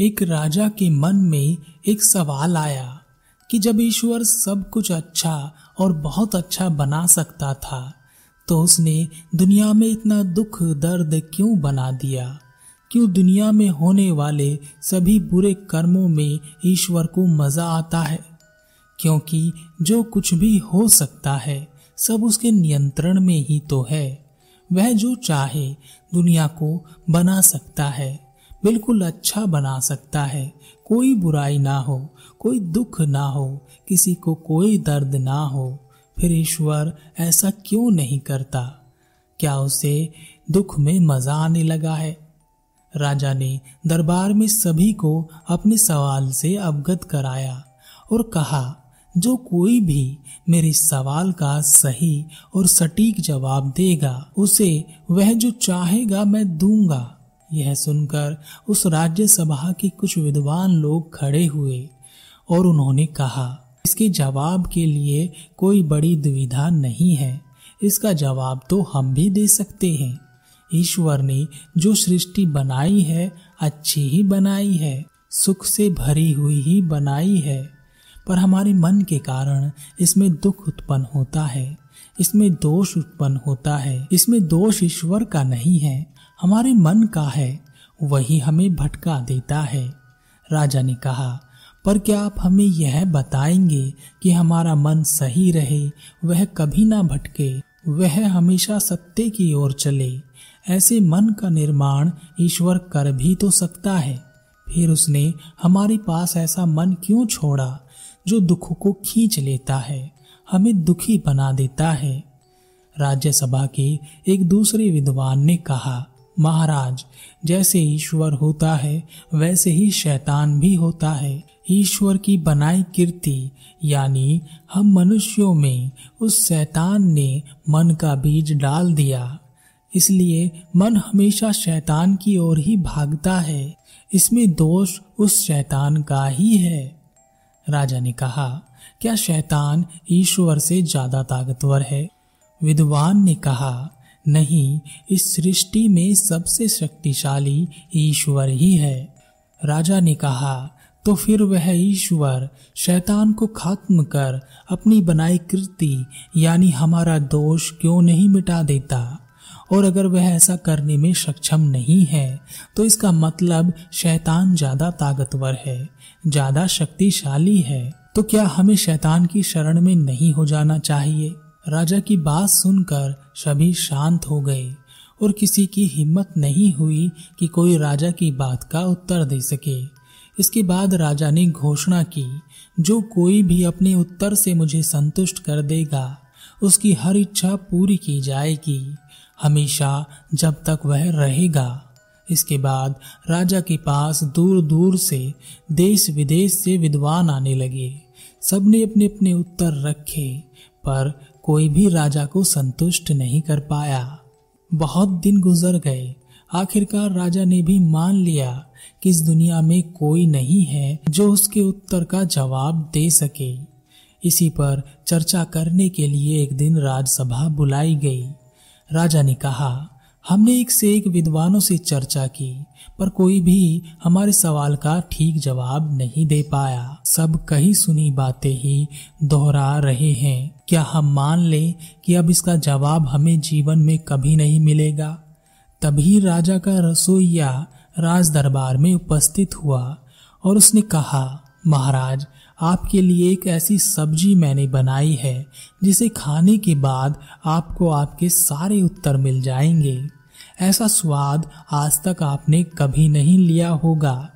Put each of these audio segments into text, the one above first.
एक राजा के मन में एक सवाल आया कि जब ईश्वर सब कुछ अच्छा और बहुत अच्छा बना सकता था तो उसने दुनिया में इतना दुख दर्द क्यों बना दिया? क्यों दुनिया में होने वाले सभी बुरे कर्मों में ईश्वर को मज़ा आता है? क्योंकि जो कुछ भी हो सकता है, सब उसके नियंत्रण में ही तो है। वह जो चाहे दुनिया को बना सकता है, बिल्कुल अच्छा बना सकता है। कोई बुराई ना हो, कोई दुख ना हो, किसी को कोई दर्द ना हो। फिर ईश्वर ऐसा क्यों नहीं करता? क्या उसे दुख में मज़ा आने लगा है? राजा ने दरबार में सभी को अपने सवाल से अवगत कराया और कहा जो कोई भी मेरे सवाल का सही और सटीक जवाब देगा, उसे वह जो चाहेगा मैं दूँगा। यह सुनकर उस राज्यसभा के कुछ विद्वान लोग खड़े हुए और उन्होंने कहा, इसके जवाब के लिए कोई बड़ी दुविधा नहीं है। इसका जवाब तो हम भी दे सकते हैं। ईश्वर ने जो सृष्टि बनाई है, अच्छी ही बनाई है, सुख से भरी हुई ही बनाई है। पर हमारे मन के कारण इसमें दुख उत्पन्न होता है, इसमें दोष उत्पन्न होता है, इसमें दोष ईश्वर का नहीं है, हमारे मन का है, वही हमें भटका देता है। राजा ने कहा, पर क्या आप हमें यह बताएँगे कि हमारा मन सही रहे, वह कभी ना भटके, वह हमेशा सत्य की ओर चले, ऐसे मन का निर्माण ईश्वर कर भी तो सकता है। फिर उसने, हमारे पास ऐसा मन क्यों छोड़ा? जो दुख को खींच लेता है, हमें दुखी बना देता है। राज्यसभा के एक दूसरे विद्वान ने कहा, महाराज, जैसे ईश्वर होता है, वैसे ही शैतान भी होता है। ईश्वर की बनाई कीर्ति, यानी हम मनुष्यों में उस शैतान ने मन का बीज डाल दिया। इसलिए मन हमेशा शैतान की ओर ही भागता है। इसमें दोष उस शैतान का ही है। राजा ने कहा, क्या शैतान ईश्वर से ज़्यादा ताकतवर है? विद्वान ने कहा, नहीं, इस सृष्टि में सबसे शक्तिशाली ईश्वर ही है। राजा ने कहा तो फिर वह ईश्वर शैतान को खत्म कर अपनी बनाई कृति, यानी हमारा दोष क्यों नहीं मिटा देता? और अगर वह ऐसा करने में सक्षम नहीं है तो इसका मतलब शैतान ज़्यादा ताकतवर है। ज़्यादा शक्तिशाली है तो क्या हमें शैतान की शरण में नहीं हो जाना चाहिए? राजा की बात सुनकर सभी शांत हो गए और किसी की हिम्मत नहीं हुई कि कोई राजा की बात का उत्तर दे सके। इसके बाद राजा ने घोषणा की, जो कोई भी अपने उत्तर से मुझे संतुष्ट कर देगा, उसकी हर इच्छा पूरी की जाएगी। हमेशा जब तक वह रहेगा। इसके बाद राजा के पास दूर दूर से देश विदेश से विद्वान आने लगे। सबने अपने अपने उत्तर रखे, पर कोई भी राजा को संतुष्ट नहीं कर पाया। बहुत दिन गुजर गए। आखिरकार राजा ने भी मान लिया कि इस दुनिया में कोई नहीं है जो उसके उत्तर का जवाब दे सके। इसी पर चर्चा करने के लिए एक दिन राजसभा बुलाई गई। राजा ने कहा हमने एक से एक विद्वानों से चर्चा की, पर कोई भी हमारे सवाल का ठीक जवाब नहीं दे पाया। सब कही सुनी बातें ही दोहरा रहे हैं। क्या हम मान लें कि अब इसका जवाब हमें जीवन में कभी नहीं मिलेगा? तभी राजा का रसोईया राज दरबार में उपस्थित हुआ और उसने कहा, महाराज आपके लिए एक ऐसी सब्ज़ी मैंने बनाई है, जिसे खाने के बाद आपको आपके सारे उत्तर मिल जाएँगे। ऐसा स्वाद आज तक आपने कभी नहीं लिया होगा।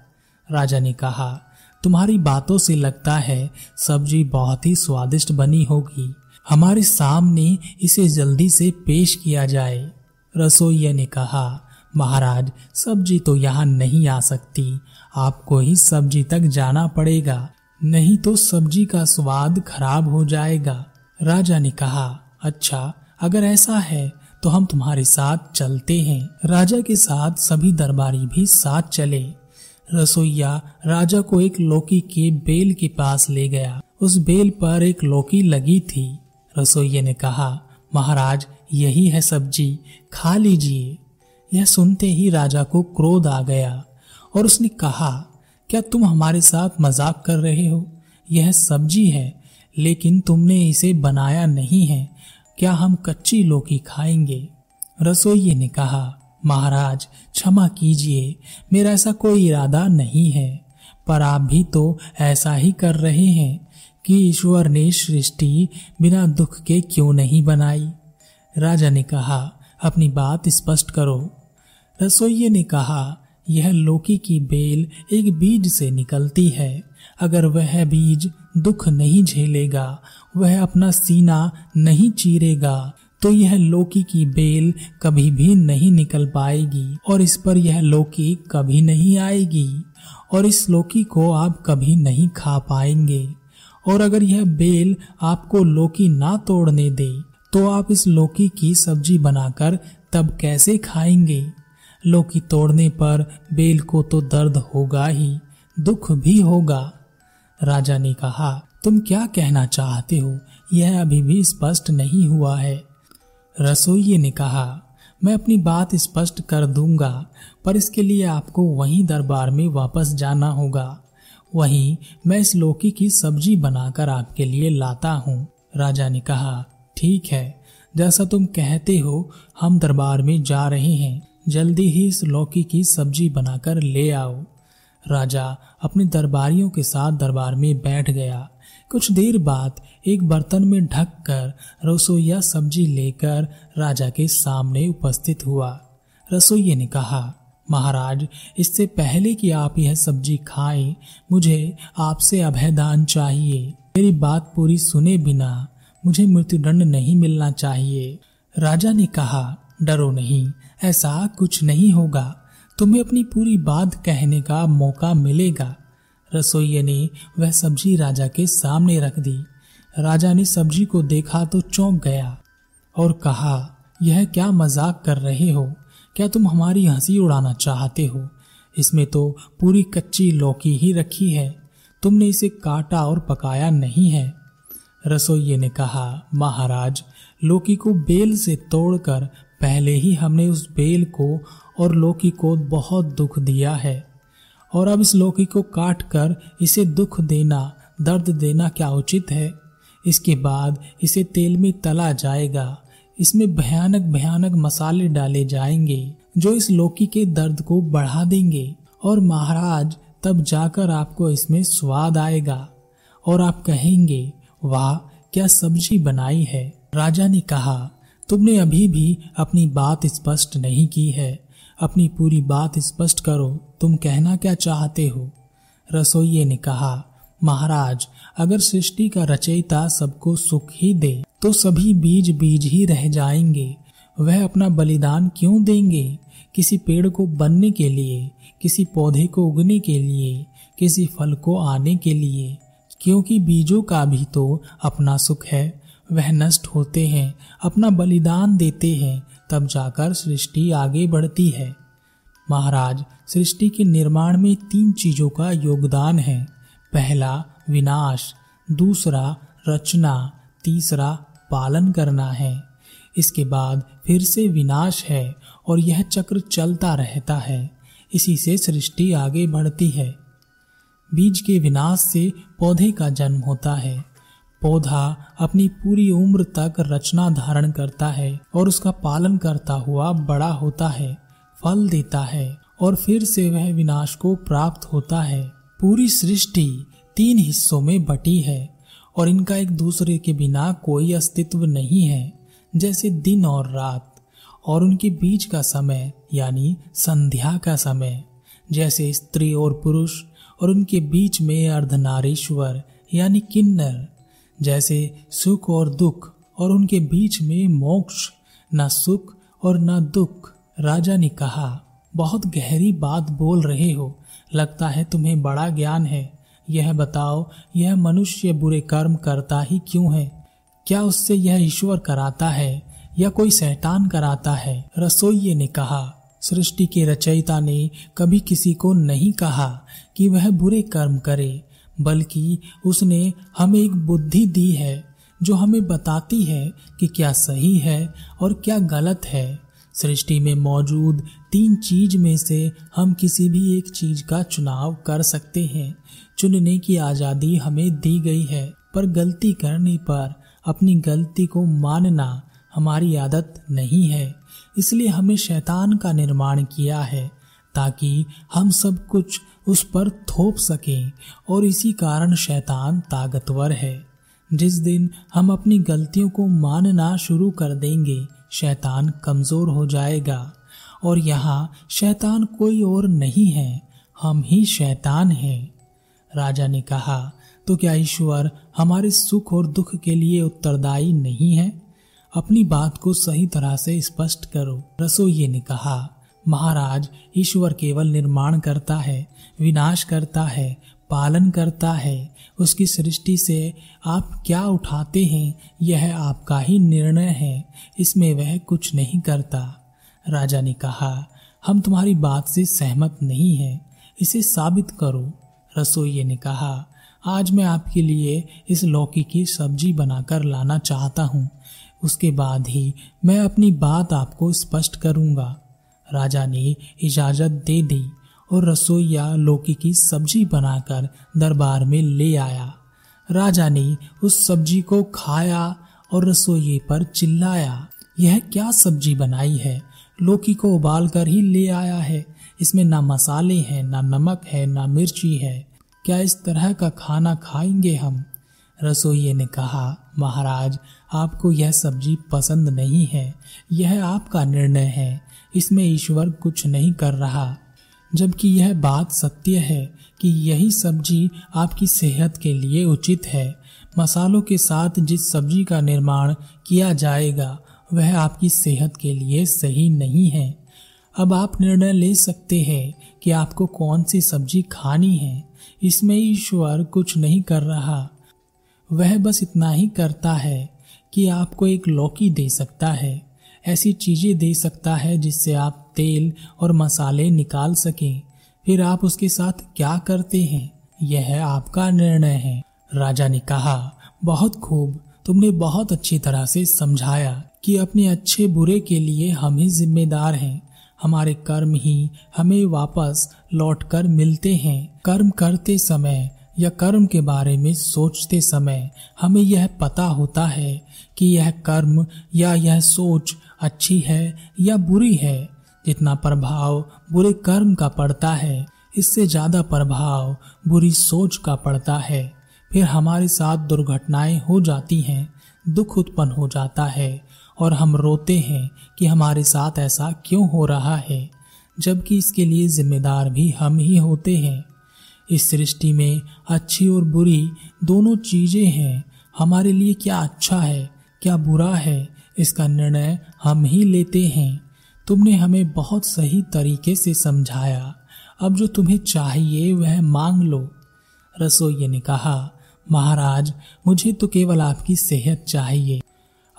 राजा ने कहा, तुम्हारी बातों से लगता है सब्ज़ी बहुत ही स्वादिष्ट बनी होगी। हमारे सामने इसे जल्दी से पेश किया जाए। रसोईया ने कहा, महाराज, सब्ज़ी तो यहाँ नहीं आ सकती। आपको ही सब्ज़ी तक जाना पड़ेगा। नहीं तो सब्ज़ी का स्वाद खराब हो जाएगा। राजा ने कहा अच्छा अगर ऐसा है तो हम तुम्हारे साथ चलते हैं। राजा के साथ सभी दरबारी भी साथ चले। रसोईया राजा को एक लौकी के बेल के पास ले गया। उस बेल पर एक लौकी लगी थी। रसोईया ने कहा, महाराज, यही है सब्ज़ी, खा लीजिए। यह सुनते ही राजा को क्रोध आ गया और उसने कहा क्या तुम हमारे साथ मज़ाक कर रहे हो? यह सब्ज़ी है, लेकिन तुमने इसे बनाया नहीं है। क्या हम कच्ची लौकी खाएँगे? रसोइये ने कहा, महाराज, क्षमा कीजिए, मेरा ऐसा कोई इरादा नहीं है। पर आप भी तो ऐसा ही कर रहे हैं कि ईश्वर ने सृष्टि बिना दुख के क्यों नहीं बनाई? राजा ने कहा, अपनी बात स्पष्ट करो। रसोइये ने कहा यह लौकी की बेल एक बीज से निकलती है। अगर वह बीज दुख नहीं झेलेगा, वह अपना सीना नहीं चीरेगा तो यह लौकी की बेल कभी भी नहीं निकल पाएगी और इस पर यह लौकी कभी नहीं आएगी और इस लौकी को आप कभी नहीं खा पाएँगे। और अगर यह बेल आपको लौकी ना तोड़ने दे तो आप इस लौकी की सब्ज़ी बनाकर तब कैसे खाएँगे? लौकी तोड़ने पर बेल को तो दर्द होगा ही, दुख भी होगा। राजा ने कहा, तुम क्या कहना चाहते हो? यह अभी भी स्पष्ट नहीं हुआ है। रसोइये ने कहा, मैं अपनी बात स्पष्ट कर दूँगा, पर इसके लिए आपको वहीं दरबार में वापस जाना होगा। वहीं मैं इस लौकी की सब्ज़ी बनाकर आपके लिए लाता हूँ। राजा ने कहा, ठीक है, जैसा तुम कहते हो, हम दरबार में जा रहे हैं। जल्दी ही इस लौकी की सब्ज़ी बनाकर ले आओ। राजा अपने दरबारियों के साथ दरबार में बैठ गया। कुछ देर बाद एक बर्तन में ढक कर रसोईया सब्ज़ी लेकर राजा के सामने उपस्थित हुआ। रसोइये ने कहा, महाराज, इससे पहले कि आप यह सब्ज़ी खाएँ, मुझे आपसे अभयदान चाहिए। मेरी बात पूरी सुने बिना मुझे मृत्युदंड नहीं मिलना चाहिए। राजा ने कहा, डरो नहीं। ऐसा कुछ नहीं होगा। तुम्हें अपनी पूरी बात कहने का मौका मिलेगा। रसोइये ने वह सब्ज़ी राजा के सामने रख दी। राजा ने सब्ज़ी को देखा तो चौंक गया और कहा, यह क्या मज़ाक कर रहे हो? क्या तुम हमारी हँसी उड़ाना चाहते हो? इसमें तो पूरी कच्ची लौकी ही रखी है। तुमने इसे काटा और पकाया नहीं है। रसोइये ने कहा, महाराज, लौकी को बेल से तोड़कर पहले ही हमने उस बेल को और लौकी को बहुत दुख दिया है। और अब इस लौकी को काट कर इसे दुख देना, दर्द देना क्या उचित है? इसके बाद इसे तेल में तला जाएगा। इसमें भयानक भयानक मसाले डाले जाएँगे, जो इस लौकी के दर्द को बढ़ा देंगे। और महाराज, तब जाकर आपको इसमें स्वाद आएगा। और आप कहेंगे, वाह, क्या सब्ज़ी बनाई है? राजा ने कहा तुमने अभी भी अपनी बात स्पष्ट नहीं की है। अपनी पूरी बात स्पष्ट करो। तुम कहना क्या चाहते हो? रसोइये ने कहा, महाराज, अगर सृष्टि का रचयिता सबको सुख ही दे तो सभी बीज बीज ही रह जाएँगे। वह अपना बलिदान क्यों देंगे? किसी पेड़ को बनने के लिए, किसी पौधे को उगने के लिए, किसी फल को आने के लिए, क्योंकि बीजों का भी तो अपना सुख है। वह नष्ट होते हैं, अपना बलिदान देते हैं, तब जाकर सृष्टि आगे बढ़ती है। महाराज, सृष्टि के निर्माण में तीन चीज़ों का योगदान है। पहला, विनाश, दूसरा, रचना, तीसरा, पालन करना है। इसके बाद फिर से विनाश है और यह चक्र चलता रहता है। इसी से सृष्टि आगे बढ़ती है। बीज के विनाश से पौधे का जन्म होता है। पौधा अपनी पूरी उम्र तक रचना धारण करता है और उसका पालन करता हुआ बड़ा होता है, फल देता है और फिर से वह विनाश को प्राप्त होता है। पूरी सृष्टि तीन हिस्सों में बटी है और इनका एक दूसरे के बिना कोई अस्तित्व नहीं है, जैसे दिन और रात और उनके बीच का समय, यानी संध्या का समय। जैसे स्त्री और पुरुष और उनके बीच में अर्धनारीश्वर, यानी किन्नर जैसे सुख और दुख, और उनके बीच में मोक्ष, न सुख और न दुख। राजा ने कहा, बहुत गहरी बात बोल रहे हो। लगता है तुम्हें बड़ा ज्ञान है। यह बताओ, यह मनुष्य बुरे कर्म करता ही क्यों है? क्या उससे यह ईश्वर कराता है, या कोई शैतान कराता है? रसोइये ने कहा, सृष्टि के रचयिता ने कभी किसी को नहीं कहा कि वह बुरे कर्म करे। बल्कि उसने हमें एक बुद्धि दी है, जो हमें बताती है कि क्या सही है और क्या गलत है। सृष्टि में मौजूद तीन चीज़ में से हम किसी भी एक चीज़ का चुनाव कर सकते हैं। चुनने की आज़ादी हमें दी गई है, पर गलती करने पर अपनी गलती को मानना हमारी आदत नहीं है। इसलिए हमें शैतान का निर्माण किया है, ताकि हम सब कुछ उस पर थोप सकें, और इसी कारण शैतान ताकतवर है। जिस दिन हम अपनी गलतियों को मानना शुरू कर देंगे, शैतान कमज़ोर हो जाएगा। और यहाँ शैतान कोई और नहीं है, हम ही शैतान हैं। राजा ने कहा तो क्या ईश्वर हमारे सुख और दुख के लिए उत्तरदायी नहीं है? अपनी बात को सही तरह से स्पष्ट करो। रसोइये ने कहा महाराज ईश्वर केवल निर्माण करता है, विनाश करता है, पालन करता है। उसकी सृष्टि से आप क्या उठाते हैं, यह आपका ही निर्णय है। इसमें वह कुछ नहीं करता। राजा ने कहा, हम तुम्हारी बात से सहमत नहीं है, इसे साबित करो। रसोइये ने कहा, आज मैं आपके लिए इस लौकी की सब्ज़ी बनाकर लाना चाहता हूँ। उसके बाद ही मैं अपनी बात आपको स्पष्ट करूँगा। राजा ने इजाज़त दे दी और रसोईया लौकी की सब्ज़ी बनाकर दरबार में ले आया। राजा ने उस सब्ज़ी को खाया और रसोई पर चिल्लाया, यह क्या सब्ज़ी बनाई है? लौकी को उबाल कर ही ले आया है। इसमें ना मसाले हैं, ना नमक है, ना मिर्ची है। क्या इस तरह का खाना खाएँगे हम? रसोइये ने कहा, महाराज, आपको यह सब्ज़ी पसंद नहीं है। यह आपका निर्णय है। इसमें ईश्वर कुछ नहीं कर रहा, जबकि यह बात सत्य है कि यही सब्ज़ी आपकी सेहत के लिए उचित है। मसालों के साथ जिस सब्ज़ी का निर्माण किया जाएगा, वह आपकी सेहत के लिए सही नहीं है। अब आप निर्णय ले सकते हैं कि आपको कौन सी सब्ज़ी खानी है। इसमें ईश्वर कुछ नहीं कर रहा। वह बस इतना ही करता है कि आपको एक लौकी दे सकता है। ऐसी चीज़ें दे सकता है जिससे आप तेल और मसाले निकाल सकें। फिर आप उसके साथ क्या करते हैं? यह आपका निर्णय है। राजा ने कहा, बहुत खूब। तुमने बहुत अच्छी तरह से समझाया कि अपने अच्छे बुरे के लिए हम ही जिम्मेदार हैं। हमारे कर्म ही हमें वापस लौटकर मिलते हैं। कर्म करते समय या कर्म के बारे में सोचते समय हमें यह पता होता है कि यह कर्म या यह सोच अच्छी है या बुरी है, जितना प्रभाव बुरे कर्म का पड़ता है, इससे ज़्यादा प्रभाव बुरी सोच का पड़ता है। फिर हमारे साथ दुर्घटनाएँ हो जाती हैं, दुख उत्पन्न हो जाता है, और हम रोते हैं कि हमारे साथ ऐसा क्यों हो रहा है, जबकि इसके लिए जिम्मेदार भी हम ही होते हैं। इस सृष्टि में अच्छी और बुरी दोनों चीज़ें हैं, हमारे लिए क्या अच्छा है, क्या बुरा है इसका निर्णय हम ही लेते हैं। तुमने हमें बहुत सही तरीके से समझाया। अब जो तुम्हें चाहिए वह मांग लो। रसोई ने कहा, महाराज, मुझे तो केवल आपकी सेहत चाहिए।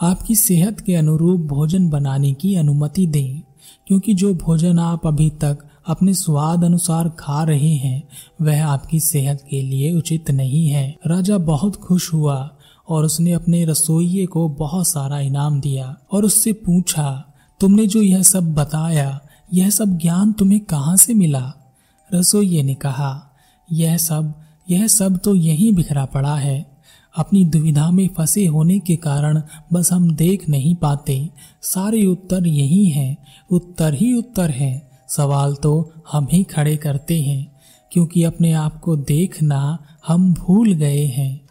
आपकी सेहत के अनुरूप भोजन बनाने की अनुमति दें, क्योंकि जो भोजन आप अभी तक अपने स्वाद अनुसार खा रहे हैं, वह आपकी सेहत के लिए उचित नहीं है। राजा बहुत खुश हुआ। और उसने अपने रसोइये को बहुत सारा इनाम दिया और उससे पूछा, तुमने जो यह सब बताया, यह सब ज्ञान तुम्हें कहाँ से मिला? रसोइये ने कहा, यह सब यह सब तो यही बिखरा पड़ा है। अपनी दुविधा में फंसे होने के कारण बस हम देख नहीं पाते। सारे उत्तर यही हैं, उत्तर ही उत्तर है। सवाल तो हम ही खड़े करते हैं, क्योंकि अपने आप को देखना हम भूल गए हैं।